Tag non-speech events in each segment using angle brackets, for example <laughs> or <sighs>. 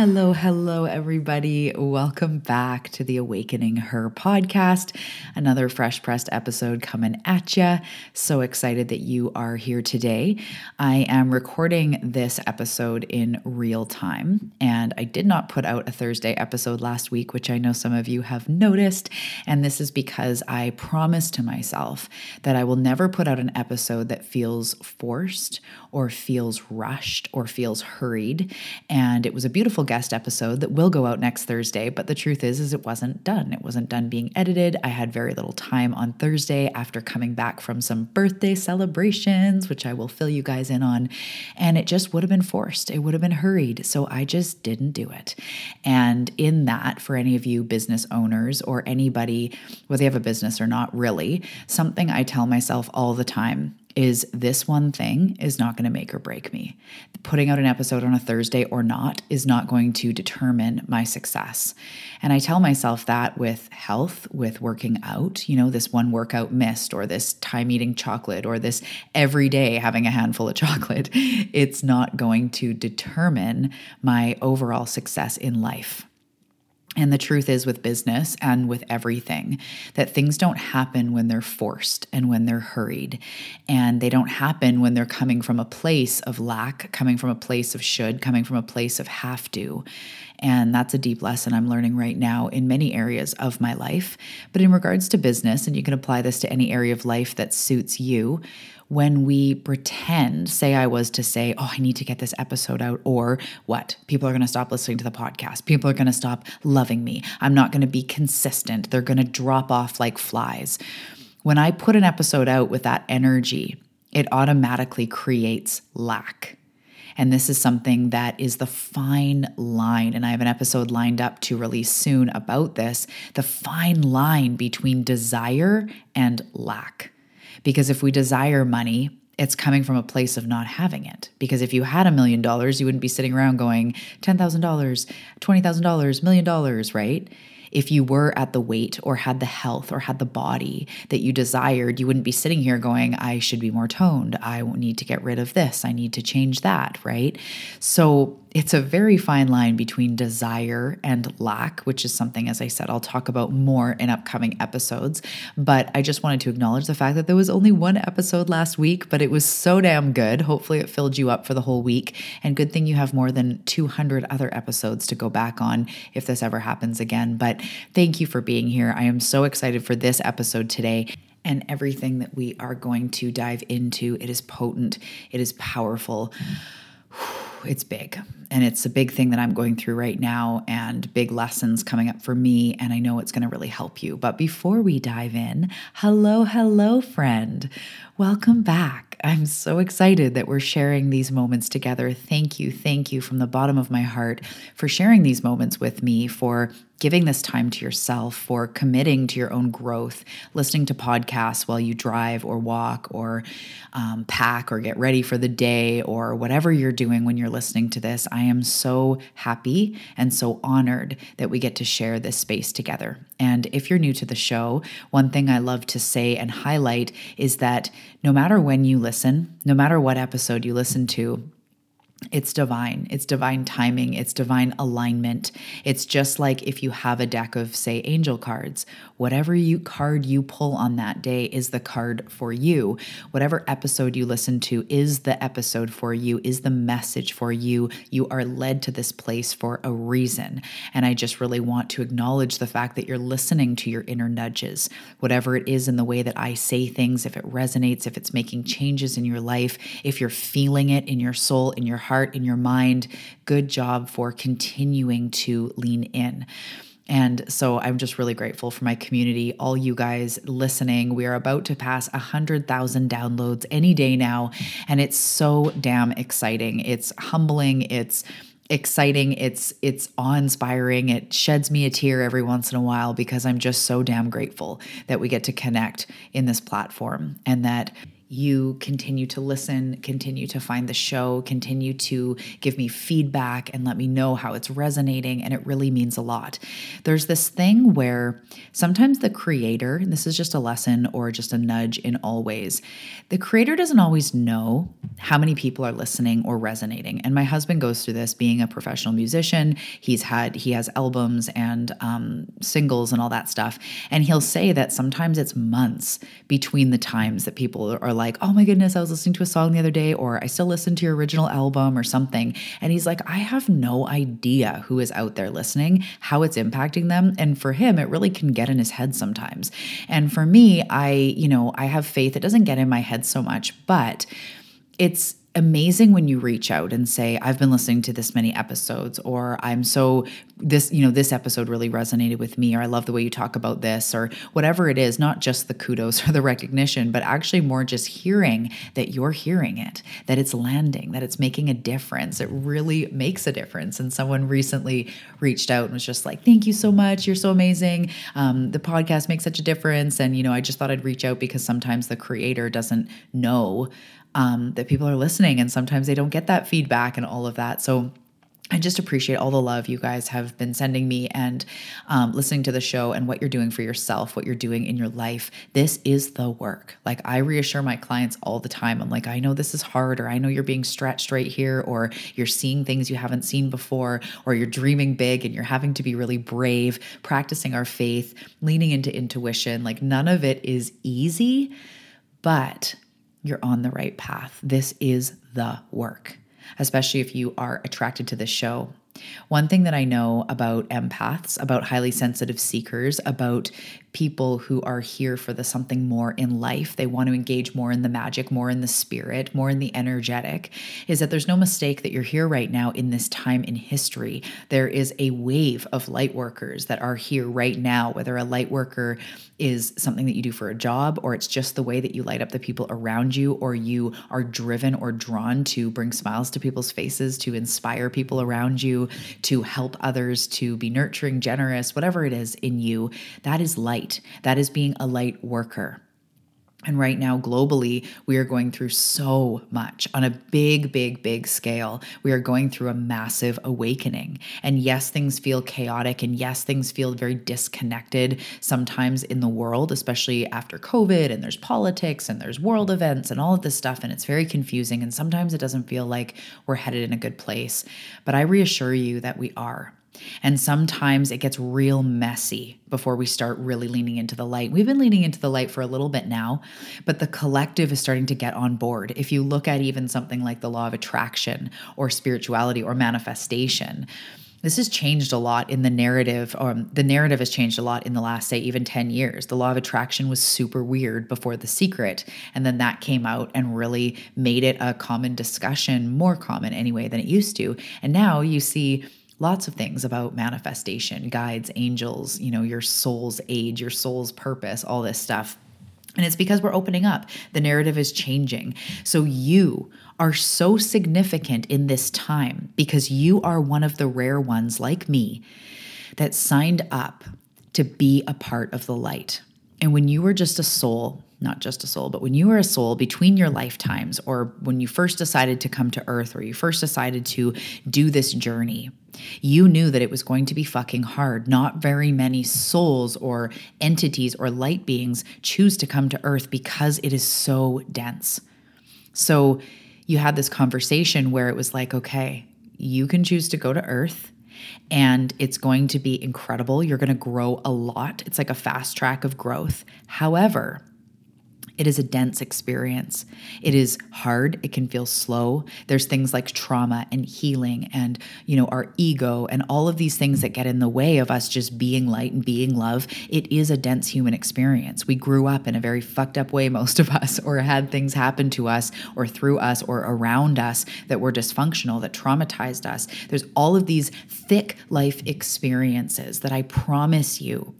Hello, hello, everybody. Welcome back to the Awakening Her podcast. Another fresh pressed episode coming at you. So excited that you are here today. I am recording this episode in real time, and I did not put out a Thursday episode last week, which I know some of you have noticed. And this is because I promised to myself that I will never put out an episode that feels forced or feels rushed or feels hurried. And it was a beautiful guest episode that will go out next Thursday, but the truth is is it wasn't done. It wasn't done being edited. I had very little time on Thursday after coming back from some birthday celebrations, which I will fill you guys in on, and it just would have been forced. It would have been hurried, so I just didn't do it. And in that for any of you business owners or anybody whether you have a business or not really, something I tell myself all the time is this one thing is not going to make or break me. Putting out an episode on a Thursday or not is not going to determine my success. And I tell myself that with health, with working out, you know, this one workout missed, or this time eating chocolate, or this every day having a handful of <laughs> chocolate, it's not going to determine my overall success in life. And the truth is, with business and with everything, that things don't happen when they're forced and when they're hurried. And they don't happen when they're coming from a place of lack, coming from a place of should, coming from a place of have to. And that's a deep lesson I'm learning right now in many areas of my life. But in regards to business, and you can apply this to any area of life that suits you, when we pretend, say, I was to say, oh, I need to get this episode out, or what? People are going to stop listening to the podcast. People are going to stop loving me. I'm not going to be consistent. They're going to drop off like flies. When I put an episode out with that energy, it automatically creates lack. And this is something that is the fine line. And I have an episode lined up to release soon about this the fine line between desire and lack. Because if we desire money, it's coming from a place of not having it. Because if you had a million dollars, you wouldn't be sitting around going $10,000, $20,000, million dollars, right? If you were at the weight or had the health or had the body that you desired, you wouldn't be sitting here going, I should be more toned. I need to get rid of this. I need to change that, right? So it's a very fine line between desire and lack, which is something, as I said, I'll talk about more in upcoming episodes. But I just wanted to acknowledge the fact that there was only one episode last week, but it was so damn good. Hopefully, it filled you up for the whole week. And good thing you have more than 200 other episodes to go back on if this ever happens again. But thank you for being here. I am so excited for this episode today and everything that we are going to dive into. It is potent, it is powerful. It's big and it's a big thing that I'm going through right now and big lessons coming up for me. And I know it's going to really help you. But before we dive in, hello, hello, friend. Welcome back. I'm so excited that we're sharing these moments together. Thank you, thank you from the bottom of my heart for sharing these moments with me, for giving this time to yourself, for committing to your own growth, listening to podcasts while you drive or walk or um, pack or get ready for the day or whatever you're doing when you're listening to this. I am so happy and so honored that we get to share this space together. And if you're new to the show, one thing I love to say and highlight is that no matter when you listen, no matter what episode you listen to, it's divine. It's divine timing. It's divine alignment. It's just like if you have a deck of, say, angel cards, whatever you card you pull on that day is the card for you. Whatever episode you listen to is the episode for you, is the message for you. You are led to this place for a reason. And I just really want to acknowledge the fact that you're listening to your inner nudges, whatever it is in the way that I say things, if it resonates, if it's making changes in your life, if you're feeling it in your soul, in your heart heart, in your mind. Good job for continuing to lean in. And so I'm just really grateful for my community, all you guys listening. We are about to pass 100,000 downloads any day now. And it's so damn exciting. It's humbling. It's exciting it's it's awe-inspiring it sheds me a tear every once in a while because i'm just so damn grateful that we get to connect in this platform and that you continue to listen, continue to find the show, continue to give me feedback and let me know how it's resonating. And it really means a lot. There's this thing where sometimes the creator, and this is just a lesson or just a nudge in all ways, the creator doesn't always know how many people are listening or resonating. And my husband goes through this being a professional musician. He's had, he has albums and um, singles and all that stuff. And he'll say that sometimes it's months between the times that people are like, oh my goodness, I was listening to a song the other day, or I still listen to your original album or something. And he's like, I have no idea who is out there listening, how it's impacting them. And for him, it really can get in his head sometimes. And for me, I, you know, I have faith. It doesn't get in my head so much, but it's amazing when you reach out and say i've been listening to this many episodes or i'm so this you know this episode really resonated with me or i love the way you talk about this or whatever it is not just the kudos <laughs> or the recognition but actually more just hearing that you're hearing it that it's landing that it's making a difference. It really makes a difference. And someone recently reached out and was just like thank you so much. You're so amazing. Um, the podcast makes such a difference. And you know i just thought i'd reach out because sometimes the creator doesn't know um, that people are listening and sometimes they don't get that feedback and all of that. So I just appreciate all the love you guys have been sending me and um, listening to the show and what you're doing for yourself, what you're doing in your life. This is the work. Like, I reassure my clients all the time. I'm like, I know this is hard, or I know you're being stretched right here, or you're seeing things you haven't seen before, or you're dreaming big and you're having to be really brave, practicing our faith, leaning into intuition. Like, none of it is easy, but you're on the right path. This is the work, especially if you are attracted to this show. One thing that I know about empaths, about highly sensitive seekers, about people who are here for the something more in life, they want to engage more in the magic, more in the spirit, more in the energetic, is that there's no mistake that you're here right now in this time in history. There is a wave of light workers that are here right now, whether a light worker is something that you do for a job, or it's just the way that you light up the people around you, or you are driven or drawn to bring smiles to people's faces, to inspire people around you, to help others, to be nurturing, generous, whatever it is in you, that is light. That is being a light worker. And right now, globally, we are going through so much on a big, big, big scale. We are going through a massive awakening. And yes, things feel chaotic. And yes, things feel very disconnected sometimes in the world, especially after COVID. And there's politics and there's world events and all of this stuff. And it's very confusing. And sometimes it doesn't feel like we're headed in a good place. But I reassure you that we are. And sometimes it gets real messy before we start really leaning into the light. We've been leaning into the light for a little bit now, but the collective is starting to get on board. If you look at even something like the law of attraction or spirituality or manifestation, this has changed a lot in the narrative um, the narrative has changed a lot in the last say even 10 years the law of attraction was super weird before the secret and then that came out and really made it a common discussion more common anyway than it used to and now you see lots of things about manifestation, guides, angels, you know, your soul's age, your soul's purpose, all this stuff. And it's because we're opening up. The narrative is changing. So you are so significant in this time because you are one of the rare ones like me that signed up to be a part of the light. And when you were just a soul, not just a soul, but when you were a soul between your lifetimes, or when you first decided to come to earth, or you first decided to do this journey, you knew that it was going to be fucking hard. Not very many souls or entities or light beings choose to come to earth because it is so dense. So you had this conversation where it was like, okay, you can choose to go to earth and it's going to be incredible. You're going to grow a lot. It's like a fast track of growth. However, It is a dense experience. It is hard. It can feel slow. There's things like trauma and healing and, you know, our ego and all of these things that get in the way of us just being light and being love. It is a dense human experience. We grew up in a very fucked up way, most of us, or had things happen to us or through us or around us that were dysfunctional, that traumatized us. There's all of these thick life experiences that I promise you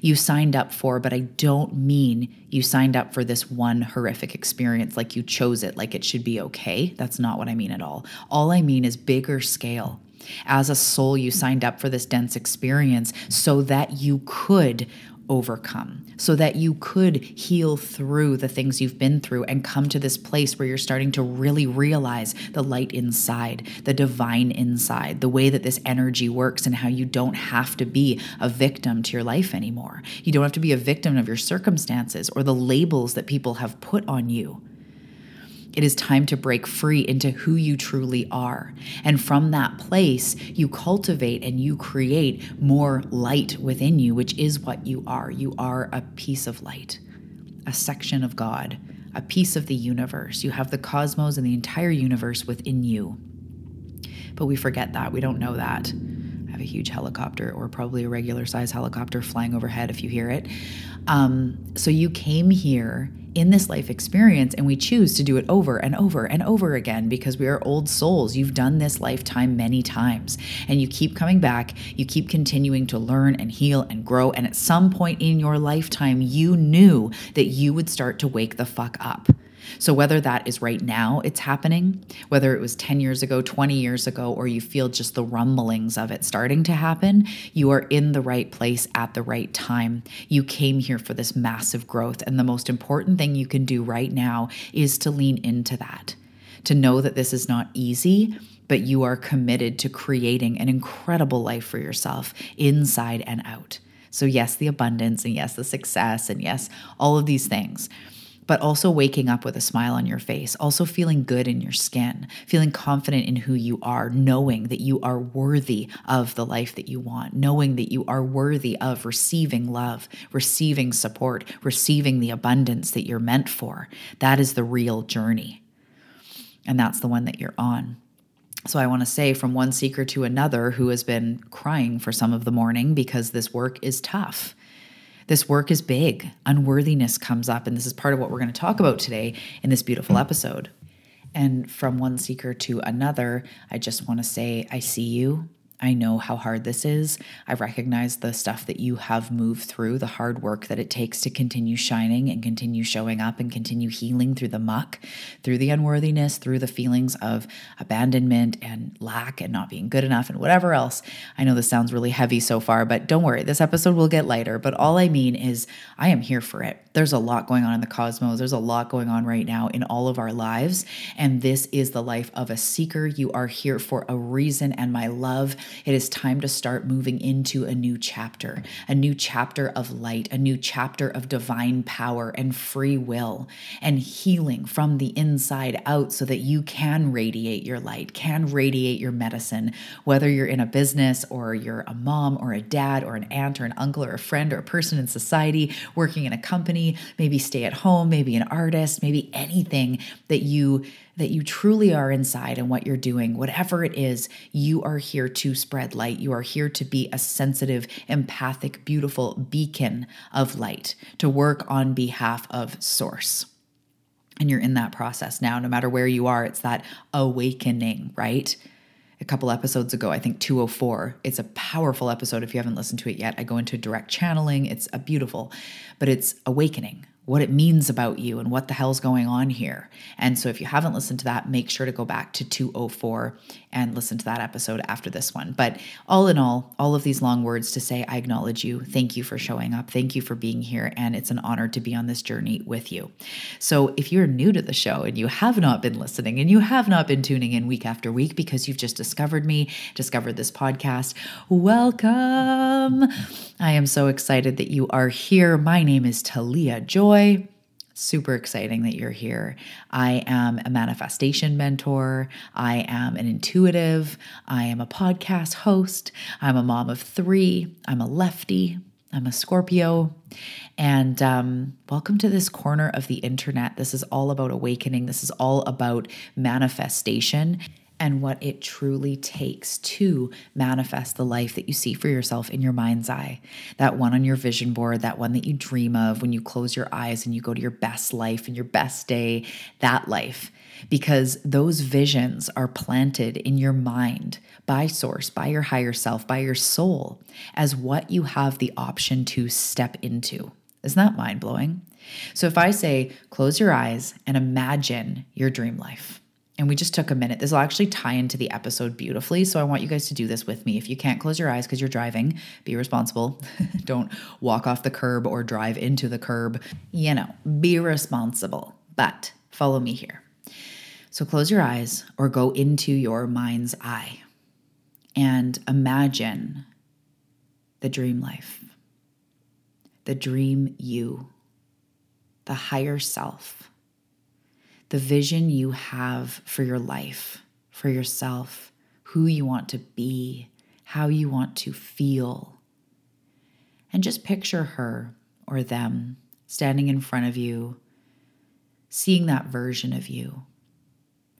you signed up for, but I don't mean you signed up for this one horrific experience like you chose it, like it should be okay. That's not what I mean at all. All I mean is bigger scale. As a soul, you signed up for this dense experience so that you could overcome so that you could heal through the things you've been through and come to this place where you're starting to really realize the light inside, the divine inside, the way that this energy works, and how you don't have to be a victim to your life anymore. You don't have to be a victim of your circumstances or the labels that people have put on you. It is time to break free into who you truly are. And from that place, you cultivate and you create more light within you, which is what you are. You are a piece of light, a section of God, a piece of the universe. You have the cosmos and the entire universe within you. But we forget that. We don't know that. I have a huge helicopter, or probably a regular size helicopter flying overhead if you hear it. Um, so you came here in this life experience and we choose to do it over and over and over again because we are old souls. You've done this lifetime many times and you keep coming back, you keep continuing to learn and heal and grow. And at some point in your lifetime, you knew that you would start to wake the fuck up. So, whether that is right now it's happening, whether it was 10 years ago, 20 years ago, or you feel just the rumblings of it starting to happen, you are in the right place at the right time. You came here for this massive growth. And the most important thing you can do right now is to lean into that, to know that this is not easy but you are committed to creating an incredible life for yourself inside and out. So, yes, the abundance, and yes, the success, and yes, all of these things but also waking up with a smile on your face, also feeling good in your skin, feeling confident in who you are, knowing that you are worthy of the life that you want, knowing that you are worthy of receiving love, receiving support, receiving the abundance that you're meant for. That is the real journey. And that's the one that you're on. So I want to say from one seeker to another who has been crying for some of the morning because this work is tough. This work is big. Unworthiness comes up. And this is part of what we're going to talk about today in this beautiful hmm. episode. And from one seeker to another, I just want to say, I see you. I know how hard this is. I recognize the stuff that you have moved through, the hard work that it takes to continue shining and continue showing up and continue healing through the muck, through the unworthiness, through the feelings of abandonment and lack and not being good enough and whatever else. I know this sounds really heavy so far, but don't worry, this episode will get lighter. But all I mean is, I am here for it. There's a lot going on in the cosmos, there's a lot going on right now in all of our lives. And this is the life of a seeker. You are here for a reason. And my love it is time to start moving into a new chapter, a new chapter of light, a new chapter of divine power and free will and healing from the inside out so that you can radiate your light, can radiate your medicine, whether you're in a business or you're a mom or a dad or an aunt or an uncle or a friend or a person in society working in a company, maybe stay at home, maybe an artist, maybe anything that you that you truly are inside and what you're doing, whatever it is, you are here to spread light. You are here to be a sensitive, empathic, beautiful beacon of light, to work on behalf of Source. And you're in that process now, no matter where you are, it's that awakening, right? A couple episodes ago, I think 204. It's a powerful episode. If you haven't listened to it yet, I go into direct channeling. It's a beautiful, but it's awakening what it means about you and what the hell's going on here. And so if you haven't listened to that, make sure to go back to 204 and listen to that episode after this one. But all in all, all of these long words to say, I acknowledge you. Thank you for showing up. Thank you for being here. And it's an honor to be on this journey with you. So if you're new to the show and you have not been listening and you have not been tuning in week after week because you've just discovered me, discovered this podcast, welcome. I am so excited that you are here. My name is Talia Joy super exciting that you're here. I am a manifestation mentor. I am an intuitive. I am a podcast host. I'm a mom of three. I'm a lefty. I'm a Scorpio. And um, welcome to this corner of the internet. This is all about awakening. This is all about manifestation and what it truly takes to manifest the life that you see for yourself in your mind's eye. That one on your vision board, that one that you dream of when you close your eyes and you go to your best life and your best day, that life. Because those visions are planted in your mind by source, by your higher self, by your soul, as what you have the option to step into. Isn't that mind blowing? So if I say, close your eyes and imagine your dream life and we just took a minute. This will actually tie into the episode beautifully. So I want you guys to do this with me. If you can't close your eyes because you're driving, be responsible. <laughs> Don't walk off the curb or drive into the curb. You know, be responsible, but follow me here. So close your eyes or go into your mind's eye and imagine the dream life, the dream you, the higher self the vision you have for your life, for yourself, who you want to be, how you want to feel. And just picture her or them standing in front of you, seeing that version of you.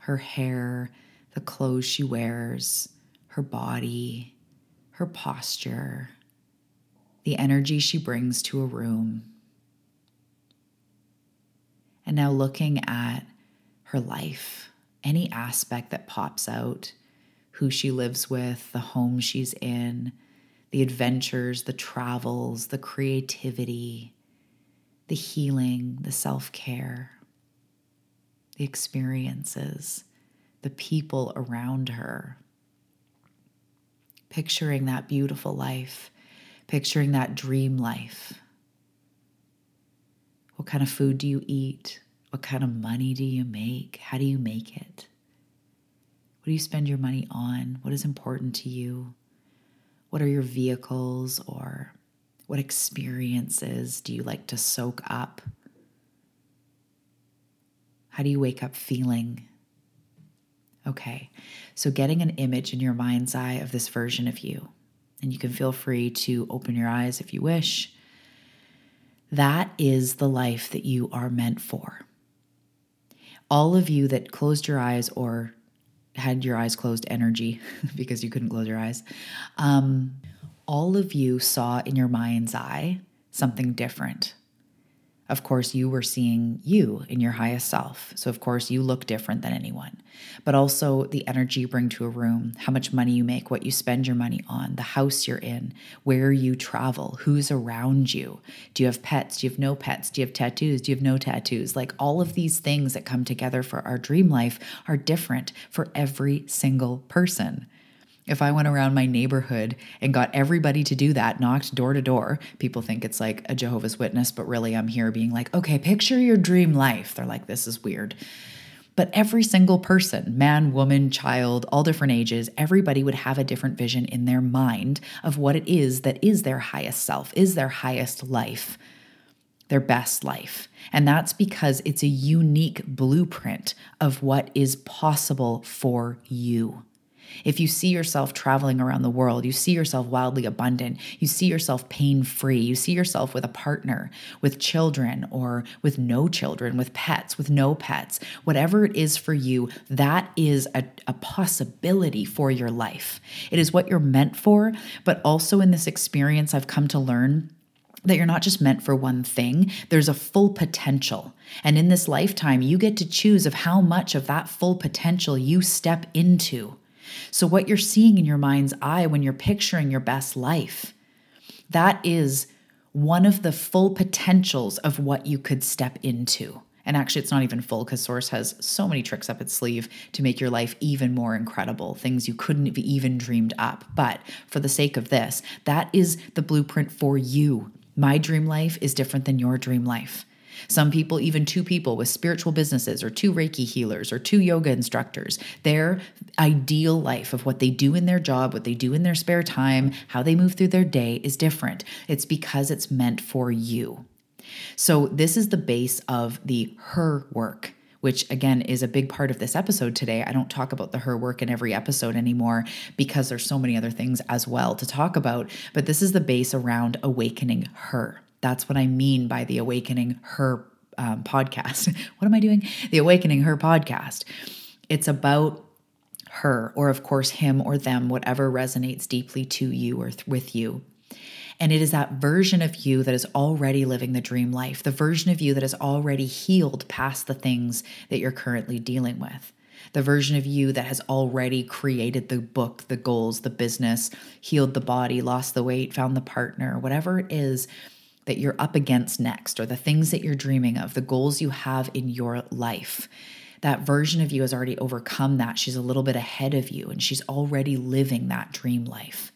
Her hair, the clothes she wears, her body, her posture, the energy she brings to a room. And now looking at her life, any aspect that pops out, who she lives with, the home she's in, the adventures, the travels, the creativity, the healing, the self care, the experiences, the people around her. Picturing that beautiful life, picturing that dream life. What kind of food do you eat? What kind of money do you make? How do you make it? What do you spend your money on? What is important to you? What are your vehicles or what experiences do you like to soak up? How do you wake up feeling? Okay, so getting an image in your mind's eye of this version of you, and you can feel free to open your eyes if you wish. That is the life that you are meant for all of you that closed your eyes or had your eyes closed energy <laughs> because you couldn't close your eyes, um, all of you saw in your mind's eye something different of course, you were seeing you in your highest self. So, of course, you look different than anyone. But also the energy you bring to a room, how much money you make, what you spend your money on, the house you're in, where you travel, who's around you. Do you have pets? Do you have no pets? Do you have tattoos? Do you have no tattoos? Like all of these things that come together for our dream life are different for every single person. If I went around my neighborhood and got everybody to do that, knocked door to door, people think it's like a Jehovah's Witness, but really I'm here being like, okay, picture your dream life. They're like, this is weird. But every single person, man, woman, child, all different ages, everybody would have a different vision in their mind of what it is that is their highest self, is their highest life, their best life. And that's because it's a unique blueprint of what is possible for you. If you see yourself traveling around the world, you see yourself wildly abundant, you see yourself pain free, you see yourself with a partner, with children, or with no children, with pets, with no pets, whatever it is for you, that is a, a possibility for your life. It is what you're meant for, but also in this experience, I've come to learn that you're not just meant for one thing, there's a full potential. And in this lifetime, you get to choose of how much of that full potential you step into. So, what you're seeing in your mind's eye when you're picturing your best life, that is one of the full potentials of what you could step into. And actually, it's not even full because Source has so many tricks up its sleeve to make your life even more incredible, things you couldn't have even dreamed up. But for the sake of this, that is the blueprint for you. My dream life is different than your dream life. Some people, even two people with spiritual businesses, or two Reiki healers, or two yoga instructors, their ideal life of what they do in their job, what they do in their spare time, how they move through their day is different. It's because it's meant for you. So, this is the base of the her work which again is a big part of this episode today. I don't talk about the her work in every episode anymore because there's so many other things as well to talk about, but this is the base around awakening her. That's what I mean by the awakening her um, podcast. <laughs> what am I doing? The awakening her podcast. It's about her, or of course, him or them, whatever resonates deeply to you or th- with you. And it is that version of you that is already living the dream life, the version of you that is already healed past the things that you're currently dealing with. The version of you that has already created the book, the goals, the business, healed the body, lost the weight, found the partner, whatever it is that you're up against next, or the things that you're dreaming of, the goals you have in your life that version of you has already overcome that. She's a little bit ahead of you and she's already living that dream life.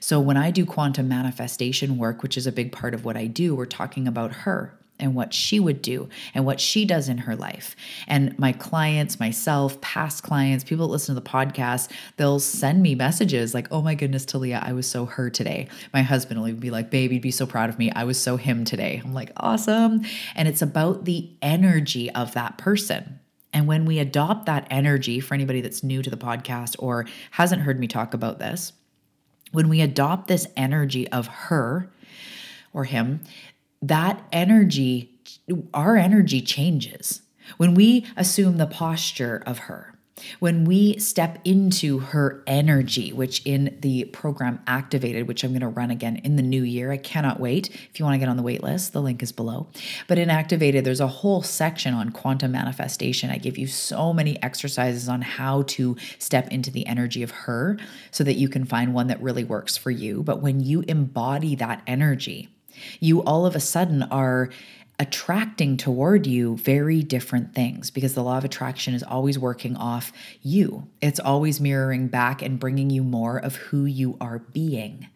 So when I do quantum manifestation work, which is a big part of what I do, we're talking about her and what she would do and what she does in her life. And my clients, myself, past clients, people that listen to the podcast, they'll send me messages like, oh my goodness, Talia, I was so her today. My husband will even be like, babe, you'd be so proud of me. I was so him today. I'm like, awesome. And it's about the energy of that person. And when we adopt that energy, for anybody that's new to the podcast or hasn't heard me talk about this, when we adopt this energy of her or him, that energy, our energy changes. When we assume the posture of her, when we step into her energy, which in the program Activated, which I'm going to run again in the new year, I cannot wait. If you want to get on the wait list, the link is below. But in Activated, there's a whole section on quantum manifestation. I give you so many exercises on how to step into the energy of her so that you can find one that really works for you. But when you embody that energy, you all of a sudden are attracting toward you very different things because the law of attraction is always working off you. It's always mirroring back and bringing you more of who you are being.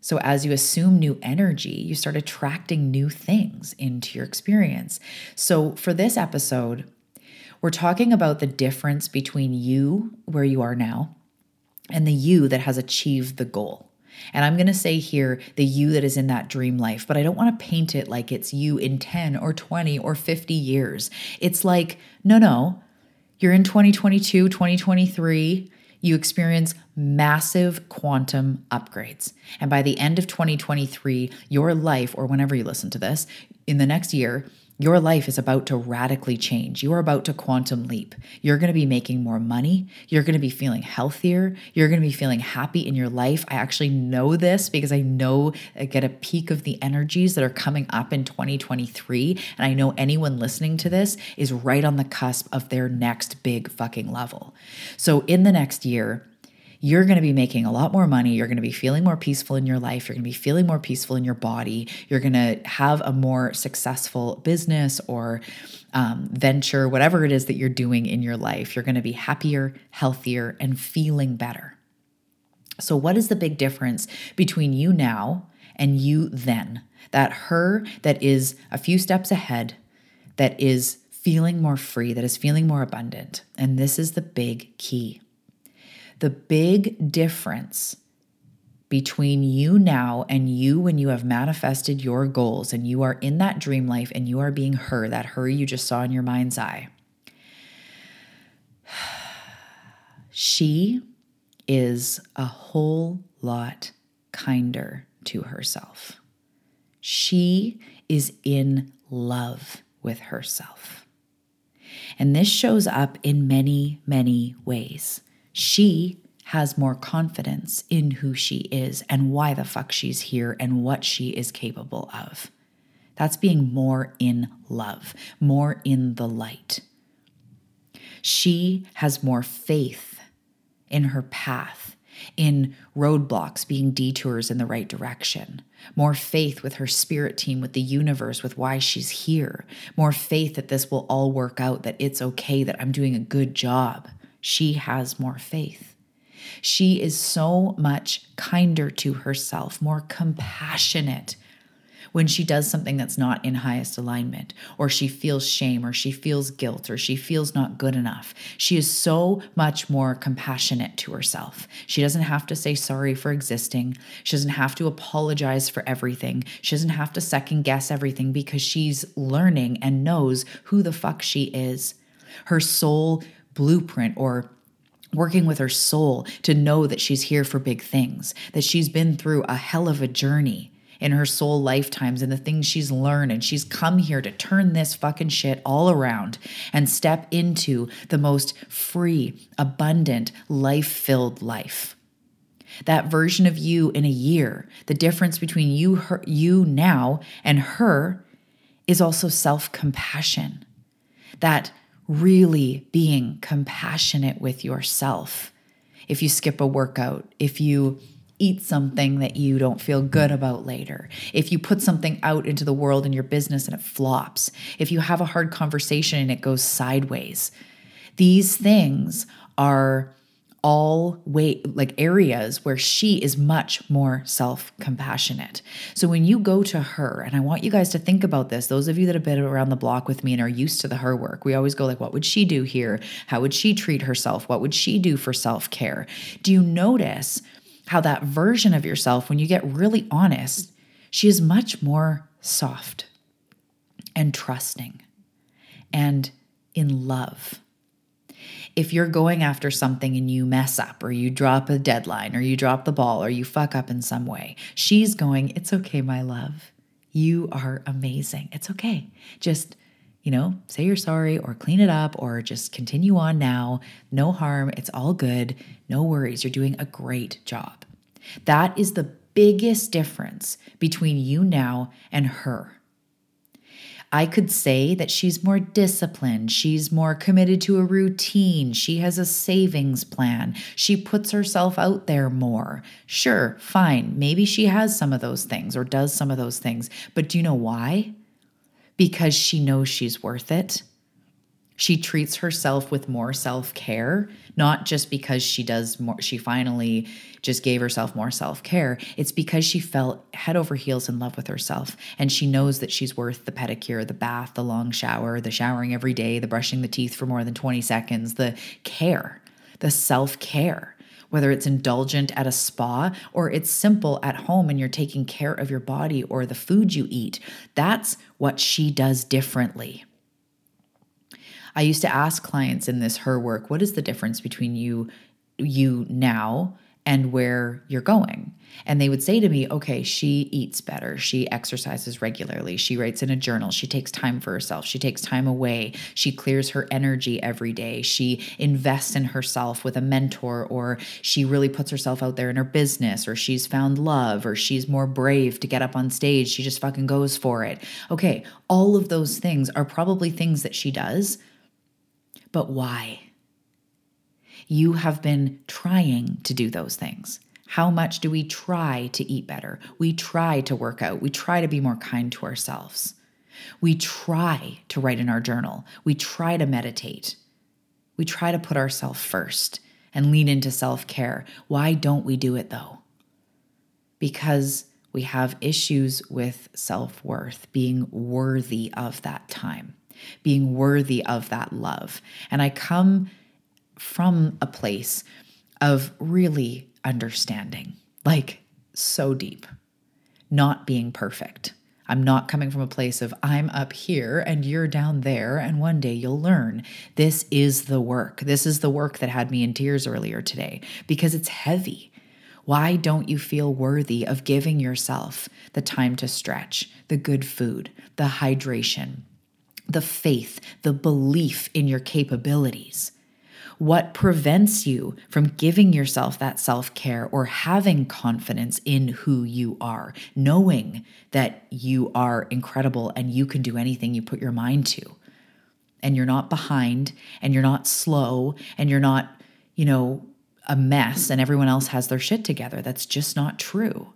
So, as you assume new energy, you start attracting new things into your experience. So, for this episode, we're talking about the difference between you, where you are now, and the you that has achieved the goal. And I'm going to say here the you that is in that dream life, but I don't want to paint it like it's you in 10 or 20 or 50 years. It's like, no, no, you're in 2022, 2023. You experience massive quantum upgrades. And by the end of 2023, your life, or whenever you listen to this, in the next year, your life is about to radically change. You are about to quantum leap. You're going to be making more money. You're going to be feeling healthier. You're going to be feeling happy in your life. I actually know this because I know I get a peek of the energies that are coming up in 2023. And I know anyone listening to this is right on the cusp of their next big fucking level. So in the next year, you're going to be making a lot more money. You're going to be feeling more peaceful in your life. You're going to be feeling more peaceful in your body. You're going to have a more successful business or um, venture, whatever it is that you're doing in your life. You're going to be happier, healthier, and feeling better. So, what is the big difference between you now and you then? That her that is a few steps ahead, that is feeling more free, that is feeling more abundant. And this is the big key. The big difference between you now and you when you have manifested your goals and you are in that dream life and you are being her, that her you just saw in your mind's eye. <sighs> She is a whole lot kinder to herself. She is in love with herself. And this shows up in many, many ways she has more confidence in who she is and why the fuck she's here and what she is capable of. That's being more in love, more in the light. She has more faith in her path, in roadblocks being detours in the right direction, more faith with her spirit team, with the universe, with why she's here, more faith that this will all work out, that it's okay, that I'm doing a good job she has more faith. She is so much kinder to herself, more compassionate when she does something that's not in highest alignment, or she feels shame, or she feels guilt, or she feels not good enough. She is so much more compassionate to herself. She doesn't have to say sorry for existing. She doesn't have to apologize for everything. She doesn't have to second guess everything because she's learning and knows who the fuck she is her soul blueprint or working with her soul to know that she's here for big things, that she's been through a hell of a journey in her soul lifetimes and the things she's learned. And she's come here to turn this fucking shit all around and step into the most free, abundant, life filled life. That version of you in a year, the difference between you, her, you now and her is also self compassion. That really being compassionate with yourself. If you skip a workout, if you eat something that you don't feel good about later, if you put something out into the world in your business and it flops, if you have a hard conversation and it goes sideways, these things are all way like areas where she is much more self-compassionate. So when you go to her and I want you guys to think about this, those of you that have been around the block with me and are used to the her work, we always go like what would she do here? How would she treat herself? What would she do for self-care? Do you notice how that version of yourself when you get really honest, she is much more soft and trusting and in love if you're going after something and you mess up or you drop a deadline or you drop the ball or you fuck up in some way, she's going, It's okay, my love. You are amazing. It's okay. Just, you know, say you're sorry or clean it up or just continue on now. No harm. It's all good. No worries. You're doing a great job. That is the biggest difference between you now and her. I could say that she's more disciplined, she's more committed to a routine, she has a savings plan, she puts herself out there more. Sure, fine, maybe she has some of those things or does some of those things, but do you know why? Because she knows she's worth it. She treats herself with more self care, not just because she does more, she finally just gave herself more self care. It's because she felt head over heels in love with herself. And she knows that she's worth the pedicure, the bath, the long shower, the showering every day, the brushing the teeth for more than 20 seconds, the care, the self care whether it's indulgent at a spa or it's simple at home and you're taking care of your body or the food you eat. That's what she does differently. I used to ask clients in this her work, what is the difference between you you now and where you're going. And they would say to me, okay, she eats better. She exercises regularly. She writes in a journal. She takes time for herself. She takes time away. She clears her energy every day. She invests in herself with a mentor, or she really puts herself out there in her business, or she's found love, or she's more brave to get up on stage. She just fucking goes for it. Okay, all of those things are probably things that she does but why? You have been trying to do those things. How much do we try to eat better? We try to work out. We try to be more kind to ourselves. We try to write in our journal. We try to meditate. We try to put ourselves first and lean into self care. Why don't we do it though? Because we have issues with self worth, being worthy of that time being worthy of that love. And I come from a place of really understanding, like so deep, not being perfect. I'm not coming from a place of I'm up here and you're down there, and one day you'll learn. This is the work. This is the work that had me in tears earlier today because it's heavy. Why don't you feel worthy of giving yourself the time to stretch, the good food, the hydration, the faith, the belief in your capabilities. What prevents you from giving yourself that self care or having confidence in who you are, knowing that you are incredible and you can do anything you put your mind to? And you're not behind and you're not slow and you're not, you know, a mess and everyone else has their shit together. That's just not true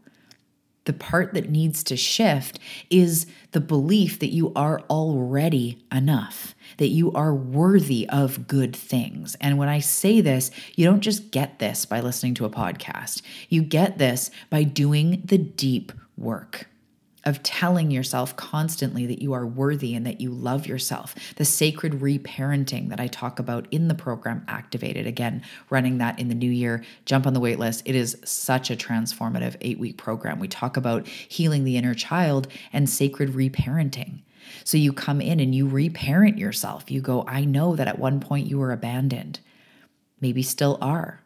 the part that needs to shift is the belief that you are already enough, that you are worthy of good things. And when I say this, you don't just get this by listening to a podcast, you get this by doing the deep work of telling yourself constantly that you are worthy and that you love yourself. The sacred reparenting that I talk about in the program Activated. Again, running that in the new year. Jump on the wait list. It is such a transformative eight week program. We talk about healing the inner child and sacred reparenting. So you come in and you reparent yourself. You go, I know that at one point you were abandoned, maybe still are.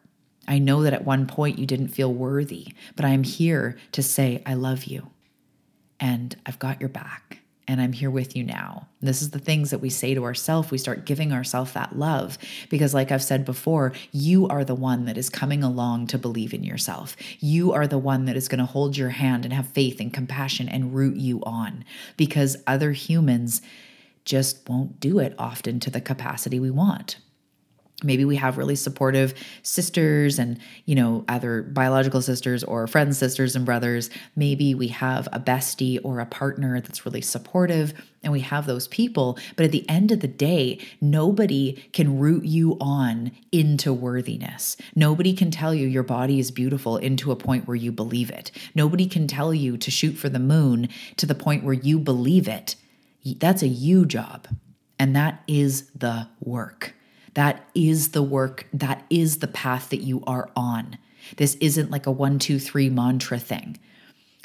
I know that at one point you didn't feel worthy, but I am here to say, I love you and I've got your back and I'm here with you now. This is the things that we say to ourselves. We start giving ourselves that love because, like I've said before, you are the one that is coming along to believe in yourself. You are the one that is going to hold your hand and have faith and compassion and root you on because other humans just won't do it often to the capacity we want maybe we have really supportive sisters and you know either biological sisters or friends sisters and brothers. Maybe we have a bestie or a partner that's really supportive and we have those people. But at the end of the day nobody can root you on into worthiness. Nobody can tell you your body is beautiful into a point where you believe it. Nobody can tell you to shoot for the moon to the point where you believe it. That's a you job. And that is the work that is the work, that is the path that you are on. This isn't like a one, two, three mantra thing.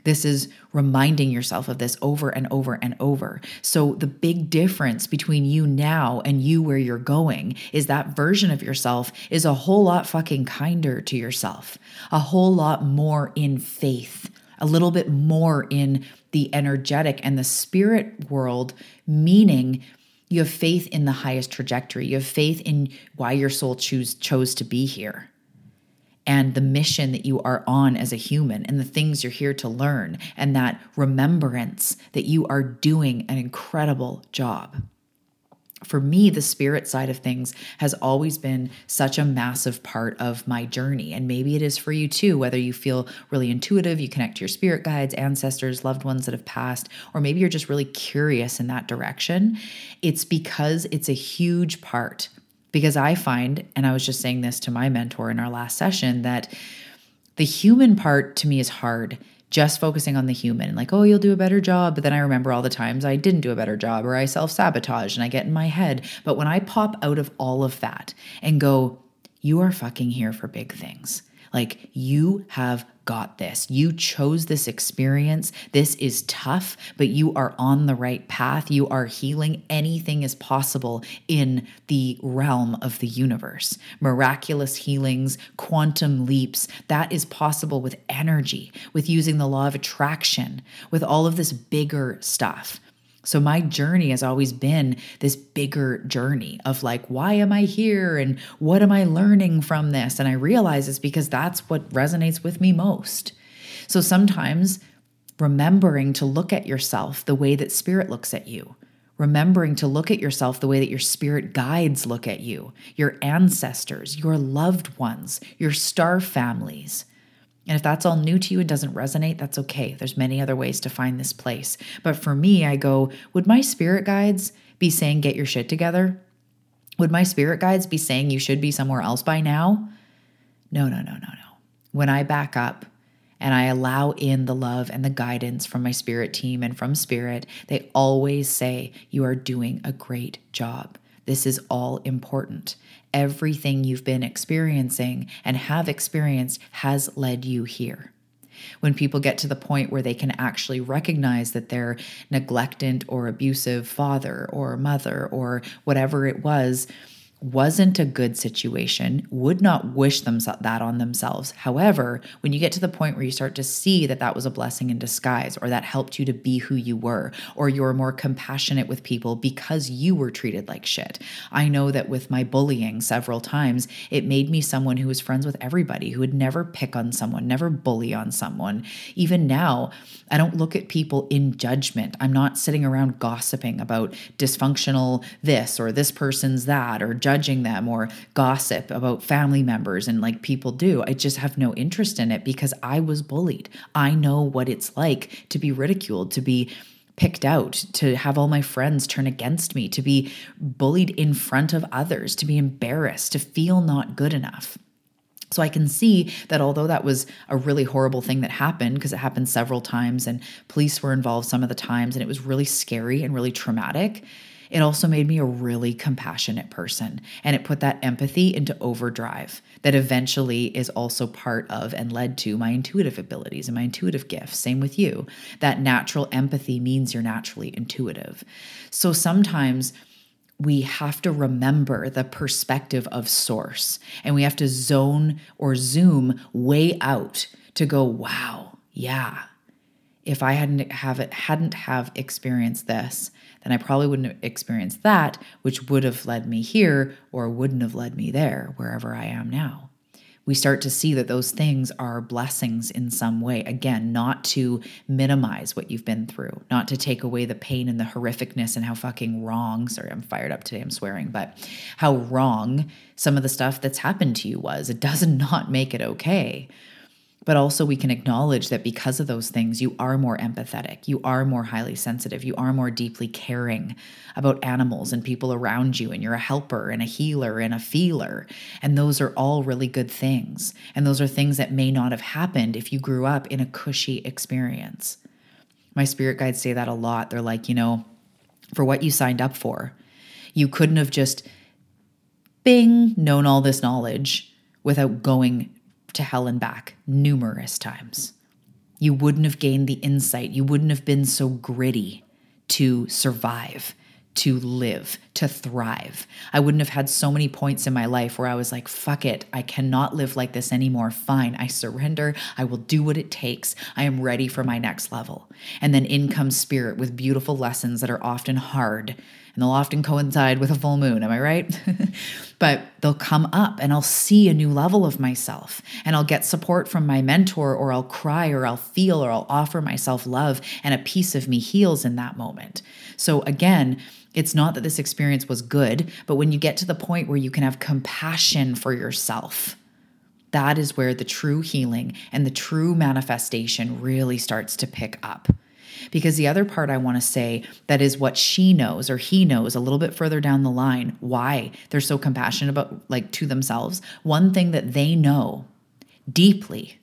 This is reminding yourself of this over and over and over. So, the big difference between you now and you where you're going is that version of yourself is a whole lot fucking kinder to yourself, a whole lot more in faith, a little bit more in the energetic and the spirit world, meaning you have faith in the highest trajectory. You have faith in why your soul choose chose to be here and the mission that you are on as a human and the things you're here to learn and that remembrance that you are doing an incredible job for me, the spirit side of things has always been such a massive part of my journey. And maybe it is for you too, whether you feel really intuitive, you connect to your spirit guides, ancestors, loved ones that have passed, or maybe you're just really curious in that direction. It's because it's a huge part. Because I find, and I was just saying this to my mentor in our last session, that the human part to me is hard just focusing on the human, like, oh, you'll do a better job. But then I remember all the times I didn't do a better job or I self sabotage and I get in my head. But when I pop out of all of that and go, you are fucking here for big things. Like, you have got this. You chose this experience. This is tough, but you are on the right path. You are healing. Anything is possible in the realm of the universe. Miraculous healings, quantum leaps, that is possible with energy, with using the law of attraction, with all of this bigger stuff. So, my journey has always been this bigger journey of like, why am I here? And what am I learning from this? And I realize it's because that's what resonates with me most. So, sometimes remembering to look at yourself the way that spirit looks at you, remembering to look at yourself the way that your spirit guides look at you, your ancestors, your loved ones, your star families and if that's all new to you and doesn't resonate, that's okay. There's many other ways to find this place. But for me, I go, would my spirit guides be saying, get your shit together? Would my spirit guides be saying you should be somewhere else by now? No, no, no, no, no. When I back up and I allow in the love and the guidance from my spirit team and from spirit, they always say, You are doing a great job. This is all important. Everything you've been experiencing and have experienced has led you here. When people get to the point where they can actually recognize that their neglectant or abusive father or mother or whatever it was wasn't a good situation, would not wish them that on themselves. However, when you get to the point where you start to see that that was a blessing in disguise, or that helped you to be who you were, or you're more compassionate with people because you were treated like shit. I know that with my bullying several times, it made me someone who was friends with everybody, who would never pick on someone, never bully on someone. Even now, I don't look at people in judgment. I'm not sitting around gossiping about dysfunctional this or this person's that or judging them or gossip about family members and like people do. I just have no interest in it because I was bullied. I know what it's like to be ridiculed, to be picked out, to have all my friends turn against me, to be bullied in front of others, to be embarrassed, to feel not good enough. So I can see that although that was a really horrible thing that happened, because it happened several times and police were involved some of the times, and it was really scary and really traumatic, it also made me a really compassionate person. And it put that empathy into overdrive that eventually is also part of and led to my intuitive abilities and my intuitive gifts. Same with you. That natural empathy means you're naturally intuitive. So sometimes we have to remember the perspective of source and we have to zone or zoom way out to go, wow, yeah. If I hadn't have it hadn't have experienced this, then I probably wouldn't have experienced that, which would have led me here or wouldn't have led me there, wherever I am now. We start to see that those things are blessings in some way. Again, not to minimize what you've been through, not to take away the pain and the horrificness and how fucking wrong, sorry, I'm fired up today, I'm swearing, but how wrong some of the stuff that's happened to you was. It does <laughs> not make it okay. But also, we can acknowledge that because of those things, you are more empathetic, you are more highly sensitive, you are more deeply caring about animals and people around you, and you're a helper and a healer and a feeler. And those are all really good things. And those are things that may not have happened if you grew up in a cushy experience. My spirit guides say that a lot. They're like, you know, for what you signed up for, you couldn't have just bing known all this knowledge without going to hell and back numerous times. You wouldn't have gained the insight. You wouldn't have been so gritty to survive, to live, to thrive. I wouldn't have had so many points in my life where I was like, fuck it, I cannot live like this anymore. Fine, I surrender. I will do what it takes. I am ready for my next level. And then in comes spirit with beautiful lessons that are often hard and they'll often coincide with a full moon. Am I right? <laughs> but they'll come up and I'll see a new level of myself and I'll get support from my mentor or I'll cry or I'll feel or I'll offer myself love and a piece of me heals in that moment. So again, it's not that this experience was good, but when you get to the point where you can have compassion for yourself, that is where the true healing and the true manifestation really starts to pick up. Because the other part I want to say that is what she knows or he knows a little bit further down the line, why they're so compassionate about like to themselves. One thing that they know deeply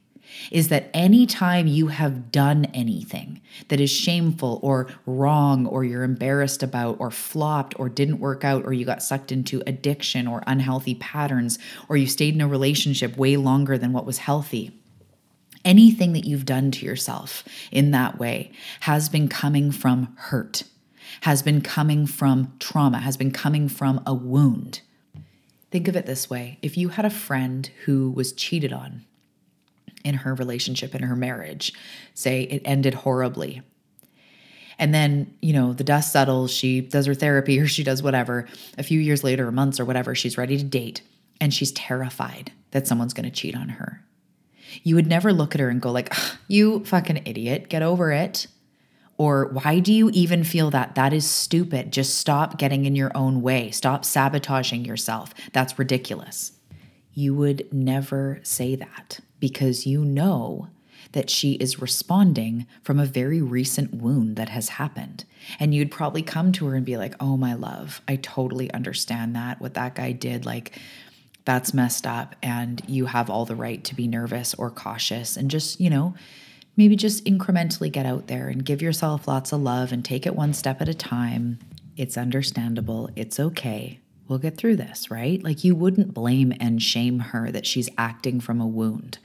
is that anytime you have done anything that is shameful or wrong or you're embarrassed about or flopped or didn't work out or you got sucked into addiction or unhealthy patterns or you stayed in a relationship way longer than what was healthy anything that you've done to yourself in that way has been coming from hurt, has been coming from trauma, has been coming from a wound. Think of it this way if you had a friend who was cheated on in her relationship, in her marriage, say it ended horribly. And then, you know, the dust settles, she does her therapy or she does whatever. A few years later, or months or whatever, she's ready to date and she's terrified that someone's going to cheat on her you would never look at her and go like, "You fucking idiot, get over it." Or why do you even feel that? That is stupid. Just stop getting in your own way. Stop sabotaging yourself. That's ridiculous. You would never say that because you know that she is responding from a very recent wound that has happened. And you'd probably come to her and be like, Oh, my love, I totally understand that. What that guy did, like, that's messed up and you have all the right to be nervous or cautious and just, you know, maybe just incrementally get out there and give yourself lots of love and take it one step at a time. It's understandable. It's okay. We'll get through this, right? Like you wouldn't blame and shame her that she's acting from a wound.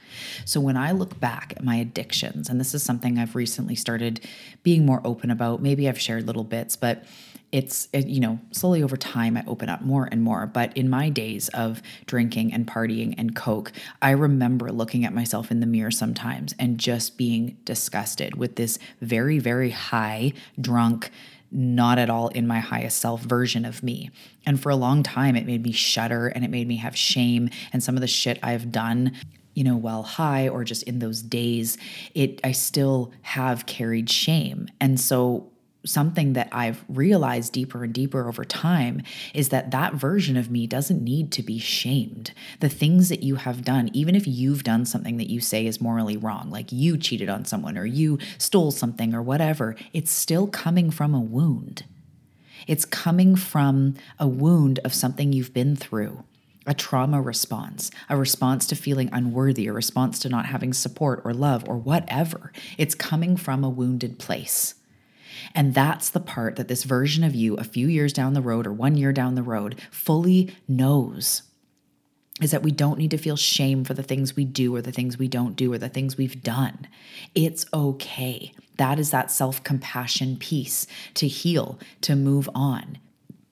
So when I look back at my addictions, and this is something I've recently started being more open about, maybe I've shared little bits, but it's it, you know slowly over time i open up more and more but in my days of drinking and partying and coke i remember looking at myself in the mirror sometimes and just being disgusted with this very very high drunk not at all in my highest self version of me. And for a long time, it made me shudder and it made me have shame. And some of the shit I've done, you know, while high or just in those days, it I still have carried shame. And so something that I've realized deeper and deeper over time is that that version of me doesn't need to be shamed. The things that you have done, even if you've done something that you say is morally wrong, like you cheated on someone or you stole something or whatever, it's still coming from a wound. It's coming from a wound of something you've been through a trauma response, a response to feeling unworthy, a response to not having support or love or whatever. It's coming from a wounded place. And that's the part that this version of you, a few years down the road or one year down the road, fully knows is that we don't need to feel shame for the things we do or the things we don't do or the things we've done. It's okay. That is that self compassion piece to heal, to move on.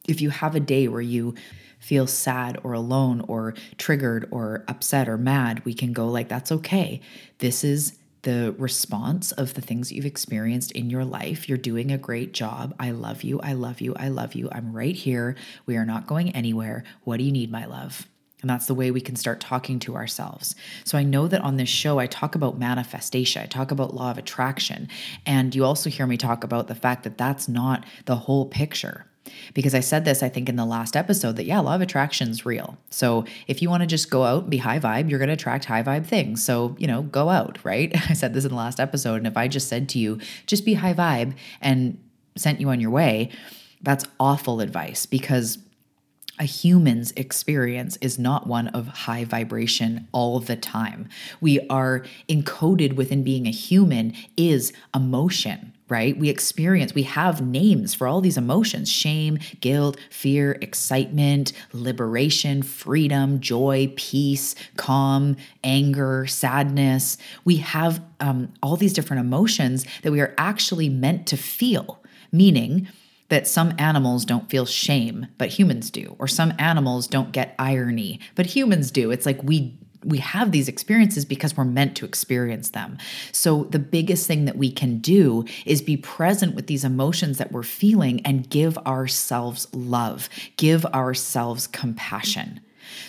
If you have a day where you feel sad or alone or triggered or upset or mad, we can go like, that's okay. This is the response of the things you've experienced in your life. You're doing a great job. I love you. I love you. I love you. I'm right here. We are not going anywhere. What do you need, my love? And that's the way we can start talking to ourselves. So I know that on this show, I talk about manifestation, I talk about law of attraction. And you also hear me talk about the fact that that's not the whole picture. Because I said this, I think, in the last episode that, yeah, law of attraction is real. So if you want to just go out and be high vibe, you're going to attract high vibe things. So, you know, go out, <laughs> right? I said this in the last episode. And if I just said to you, just be high vibe and sent you on your way, that's awful advice because a human's experience is not one of high vibration all the time. We are encoded within being a human is emotion, right? We experience, we have names for all these emotions shame, guilt, fear, excitement, liberation, freedom, joy, peace, calm, anger, sadness. We have um, all these different emotions that we are actually meant to feel, meaning, that some animals don't feel shame, but humans do, or some animals don't get irony, but humans do. It's like we we have these experiences because we're meant to experience them. So, the biggest thing that we can do is be present with these emotions that we're feeling and give ourselves love, give ourselves compassion.